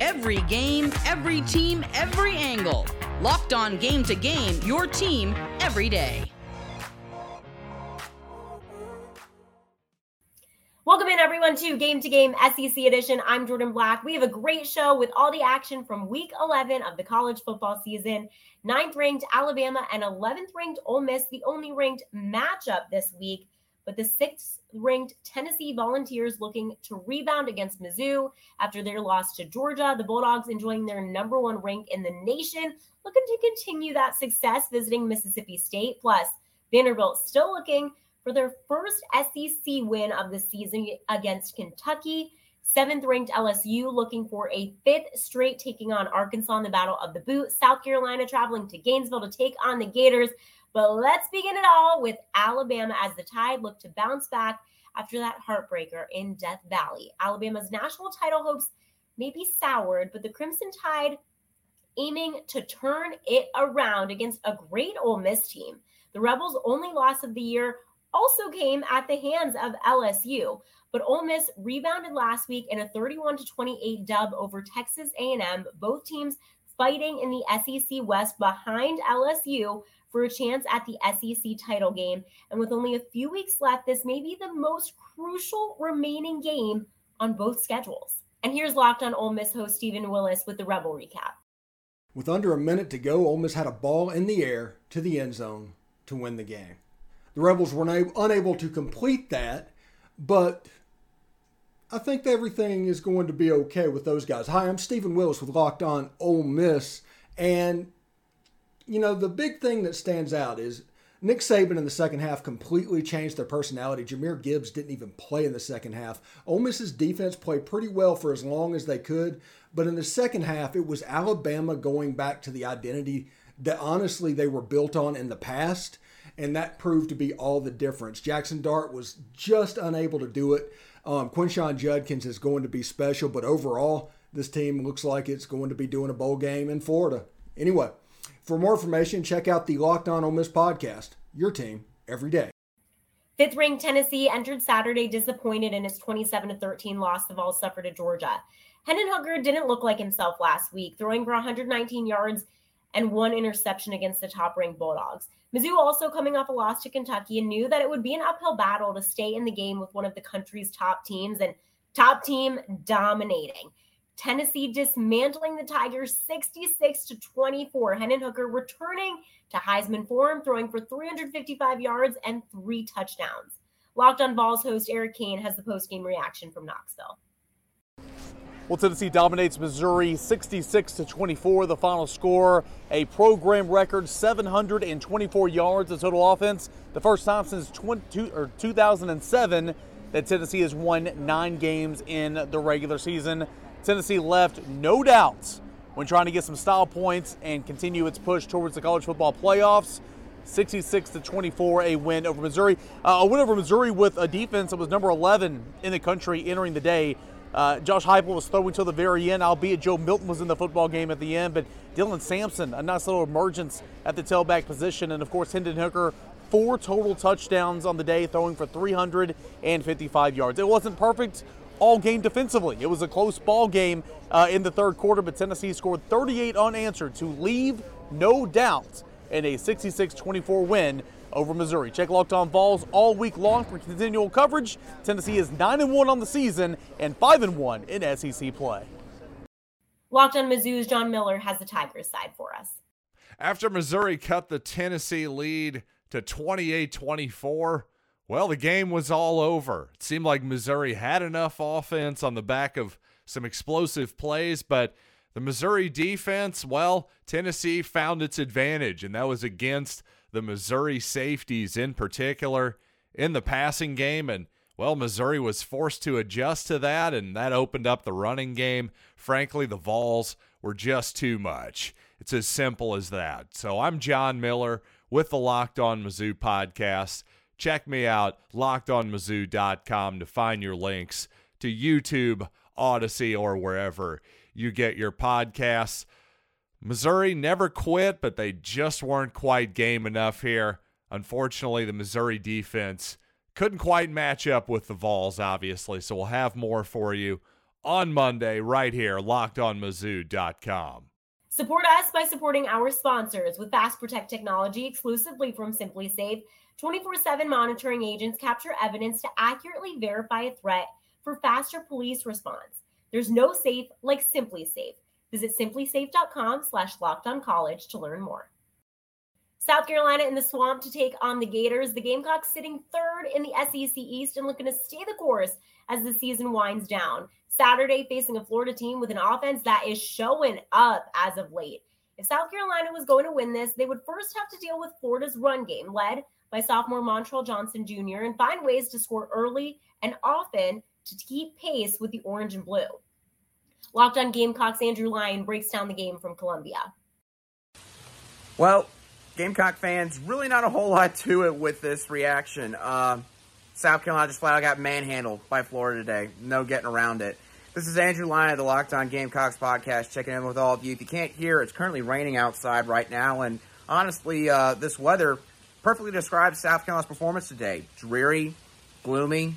Every game, every team, every angle. Locked on game to game, your team every day. Welcome in, everyone, to Game to Game SEC Edition. I'm Jordan Black. We have a great show with all the action from week 11 of the college football season. Ninth ranked Alabama and 11th ranked Ole Miss, the only ranked matchup this week. But the sixth ranked Tennessee Volunteers looking to rebound against Mizzou after their loss to Georgia. The Bulldogs enjoying their number one rank in the nation, looking to continue that success visiting Mississippi State. Plus, Vanderbilt still looking for their first SEC win of the season against Kentucky. Seventh ranked LSU looking for a fifth straight taking on Arkansas in the Battle of the Boot. South Carolina traveling to Gainesville to take on the Gators. But let's begin it all with Alabama as the Tide look to bounce back after that heartbreaker in Death Valley. Alabama's national title hopes may be soured, but the Crimson Tide aiming to turn it around against a great Ole Miss team. The Rebels' only loss of the year also came at the hands of LSU. But Ole Miss rebounded last week in a 31 to 28 dub over Texas A&M. Both teams fighting in the SEC West behind LSU for a chance at the SEC title game. And with only a few weeks left, this may be the most crucial remaining game on both schedules. And here's Locked on Ole Miss host Stephen Willis with the Rebel recap. With under a minute to go, Ole Miss had a ball in the air to the end zone to win the game. The Rebels were unable to complete that, but I think everything is going to be okay with those guys. Hi, I'm Stephen Willis with Locked On Ole Miss, and you know the big thing that stands out is Nick Saban in the second half completely changed their personality. Jahmyr Gibbs didn't even play in the second half. Ole Miss's defense played pretty well for as long as they could, but in the second half, it was Alabama going back to the identity that honestly they were built on in the past and that proved to be all the difference. Jackson Dart was just unable to do it. Um, Quinshon Judkins is going to be special, but overall, this team looks like it's going to be doing a bowl game in Florida. Anyway, for more information, check out the Locked On Ole Miss podcast. Your team every day. Fifth ranked Tennessee entered Saturday disappointed in its 27 13 loss the Vols suffered to Georgia. Hendon Hooker didn't look like himself last week, throwing for 119 yards and one interception against the top ranked Bulldogs. Mizzou also coming off a loss to Kentucky and knew that it would be an uphill battle to stay in the game with one of the country's top teams and top team dominating. Tennessee dismantling the Tigers 66 to 24. Hendon Hooker returning to Heisman form, throwing for 355 yards and three touchdowns. Locked on Vols host Eric Kane has the post game reaction from Knoxville. Well, Tennessee dominates Missouri 66 to 24. The final score, a program record 724 yards of total offense. The first time since 20, or 2007 that Tennessee has won nine games in the regular season. Tennessee left no doubts when trying to get some style points and continue its push towards the college football playoffs. 66 to 24, a win over Missouri. Uh, a win over Missouri with a defense that was number 11 in the country entering the day. Uh, Josh Heupel was throwing till the very end, albeit Joe Milton was in the football game at the end. But Dylan Sampson, a nice little emergence at the tailback position. And of course, Hendon Hooker, four total touchdowns on the day, throwing for 355 yards. It wasn't perfect all game defensively. It was a close ball game uh, in the third quarter, but Tennessee scored 38 unanswered to leave no doubt in a 66 24 win over Missouri. Check Locked On Vols all week long for continual coverage. Tennessee is 9 and 1 on the season and 5 and 1 in SEC play. Locked on Mizzou's John Miller has the Tigers side for us. After Missouri cut the Tennessee lead to 28 24, well, the game was all over. It seemed like Missouri had enough offense on the back of some explosive plays, but the Missouri defense, well, Tennessee found its advantage, and that was against the Missouri safeties in particular in the passing game. And, well, Missouri was forced to adjust to that, and that opened up the running game. Frankly, the Vols were just too much. It's as simple as that. So I'm John Miller with the Locked On Mizzou podcast. Check me out, lockedonmizzou.com, to find your links to YouTube, Odyssey, or wherever you get your podcasts. Missouri never quit, but they just weren't quite game enough here. Unfortunately, the Missouri defense couldn't quite match up with the Vols, obviously. So we'll have more for you on Monday right here, lockedonmizzou.com. Support us by supporting our sponsors with Fast Protect technology exclusively from SimpliSafe. 24 7 monitoring agents capture evidence to accurately verify a threat for faster police response. There's no safe like SimpliSafe. Visit simplisafe.com slash college to learn more. South Carolina in the swamp to take on the Gators. The Gamecocks sitting third in the SEC East and looking to stay the course as the season winds down. Saturday, facing a Florida team with an offense that is showing up as of late. If South Carolina was going to win this, they would first have to deal with Florida's run game, led by sophomore Montrell Johnson Jr., and find ways to score early and often to keep pace with the orange and blue. Locked on Gamecocks, Andrew Lyon breaks down the game from Columbia. Well, Gamecock fans, really not a whole lot to it with this reaction. Uh, South Carolina just flat out got manhandled by Florida today. No getting around it. This is Andrew Lyon of the Locked On Gamecocks podcast, checking in with all of you. If you can't hear, it's currently raining outside right now, and honestly, uh, this weather perfectly describes South Carolina's performance today. Dreary, gloomy,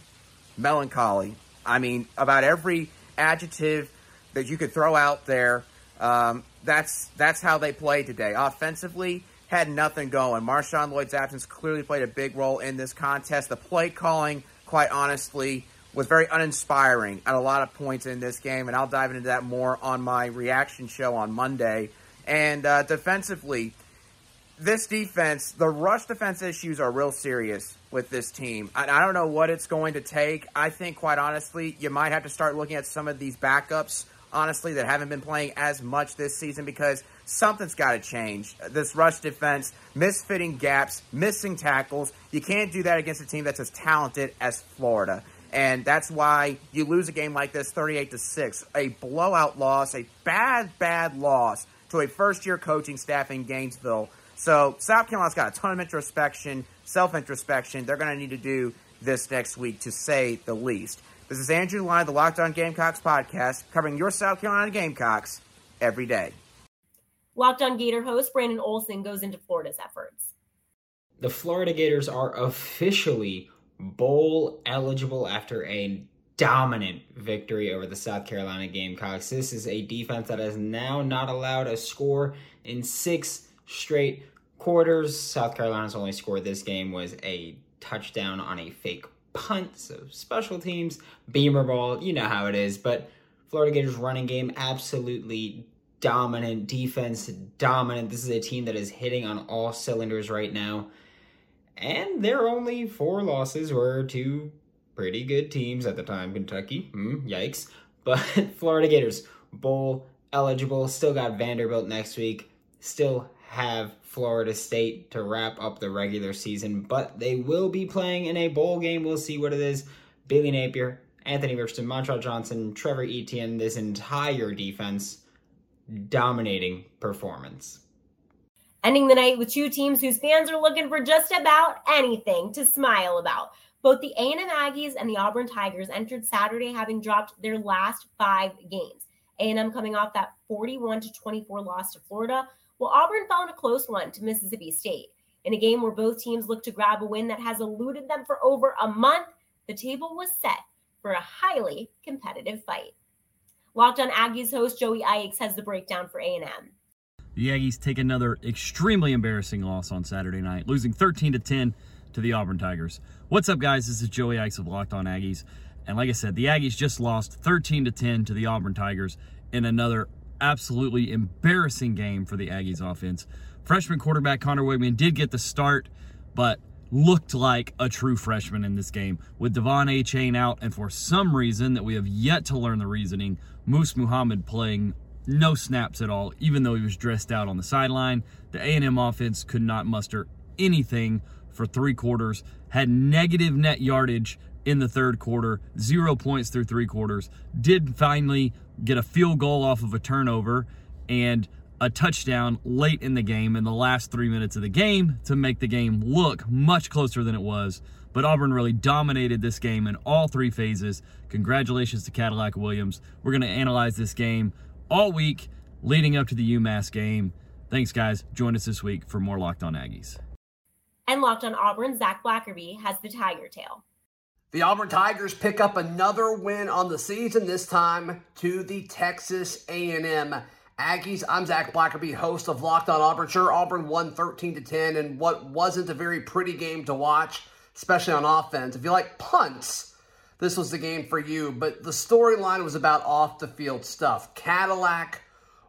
melancholy. I mean, about every adjective that you could throw out there, um, that's that's how they played today. Offensively, had nothing going. Marshawn Lloyd's absence clearly played a big role in this contest. The play calling, quite honestly, was very uninspiring at a lot of points in this game, and I'll dive into that more on my reaction show on Monday. And uh, defensively, this defense, the rush defense issues are real serious with this team. I, I don't know what it's going to take. I think, quite honestly, you might have to start looking at some of these backups, honestly, that haven't been playing as much this season because something's got to change. This rush defense, misfitting gaps, missing tackles. You can't do that against a team that's as talented as Florida. And that's why you lose a game like this 38 to 6. A blowout loss, a bad, bad loss to a first year coaching staff in Gainesville. So South Carolina's got a ton of introspection, self introspection. They're going to need to do this next week, to say the least. This is Andrew Lyon, the Locked On Gamecocks podcast, covering your South Carolina Gamecocks every day. Locked On Gator host Brandon Olson goes into Florida's efforts. The Florida Gators are officially bowl eligible after a dominant victory over the South Carolina Gamecocks. This is a defense that has now not allowed a score in six straight quarters. South Carolina's only score this game was a touchdown on a fake punt. So special teams, beamer ball, you know how it is. But Florida Gators running game absolutely dominant, defense dominant. This is a team that is hitting on all cylinders right now. And their only four losses were to pretty good teams at the time. Kentucky, mm, yikes. But Florida Gators, bowl eligible. Still got Vanderbilt next week. Still have Florida State to wrap up the regular season. But they will be playing in a bowl game. We'll see what it is. Billy Napier, Anthony Richardson, Montrell Johnson, Trevor Etienne, this entire defense dominating performance. Ending the night with two teams whose fans are looking for just about anything to smile about. Both the A&M Aggies and the Auburn Tigers entered Saturday having dropped their last five games. A&M coming off that 41 to 24 loss to Florida, while Auburn found a close one to Mississippi State. In a game where both teams look to grab a win that has eluded them for over a month, the table was set for a highly competitive fight. Locked on Aggies host Joey Ikes has the breakdown for A&M. The Aggies take another extremely embarrassing loss on Saturday night, losing 13 to 10 to the Auburn Tigers. What's up, guys? This is Joey Ikes of Locked On Aggies. And like I said, the Aggies just lost 13 to 10 to the Auburn Tigers in another absolutely embarrassing game for the Aggies offense. Freshman quarterback Conner Weigman did get the start, but looked like a true freshman in this game with De'Von Achane out, and for some reason that we have yet to learn the reasoning, Moose Muhammad playing no snaps at all, even though he was dressed out on the sideline. The A&M offense could not muster anything for three quarters, had negative net yardage in the third quarter, zero points through three quarters, did finally get a field goal off of a turnover and a touchdown late in the game in the last three minutes of the game to make the game look much closer than it was. But Auburn really dominated this game in all three phases. Congratulations to Cadillac Williams. We're going to analyze this game all week leading up to the UMass game. Thanks, guys. Join us this week for more Locked On Aggies. And Locked on Auburn, Zach Blackerby has the Tiger Tail. The Auburn Tigers pick up another win on the season, this time to the Texas A&M Aggies. I'm Zach Blackerby, host of Locked On Auburn. Sure, Auburn won 13 to 10 in what wasn't a very pretty game to watch, especially on offense. If you like punts, this was the game for you. But the storyline was about off the field stuff. Cadillac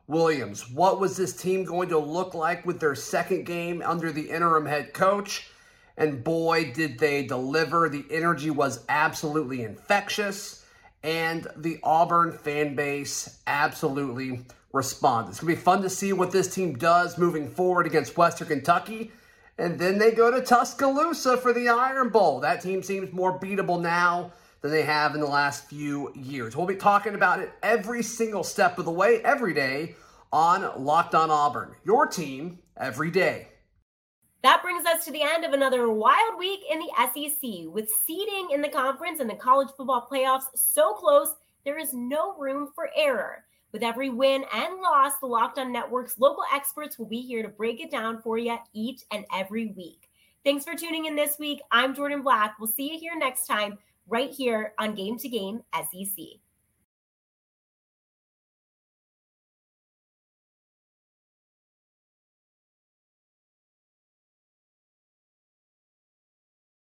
Williams. What was this team going to look like with their second game under the interim head coach? And boy, did they deliver. The energy was absolutely infectious, and the Auburn fan base absolutely responded. It's going to be fun to see what this team does moving forward against Western Kentucky. And then they go to Tuscaloosa for the Iron Bowl. That team seems more beatable now than they have in the last few years. We'll be talking about it every single step of the way, every day on Locked On Auburn. Your team every day. That brings us to the end of another wild week in the SEC. With seeding in the conference and the college football playoffs so close, there is no room for error. With every win and loss, the Locked On Network's local experts will be here to break it down for you each and every week. Thanks for tuning in this week. I'm Jordan Black. We'll see you here next time, right here on Game to Game SEC.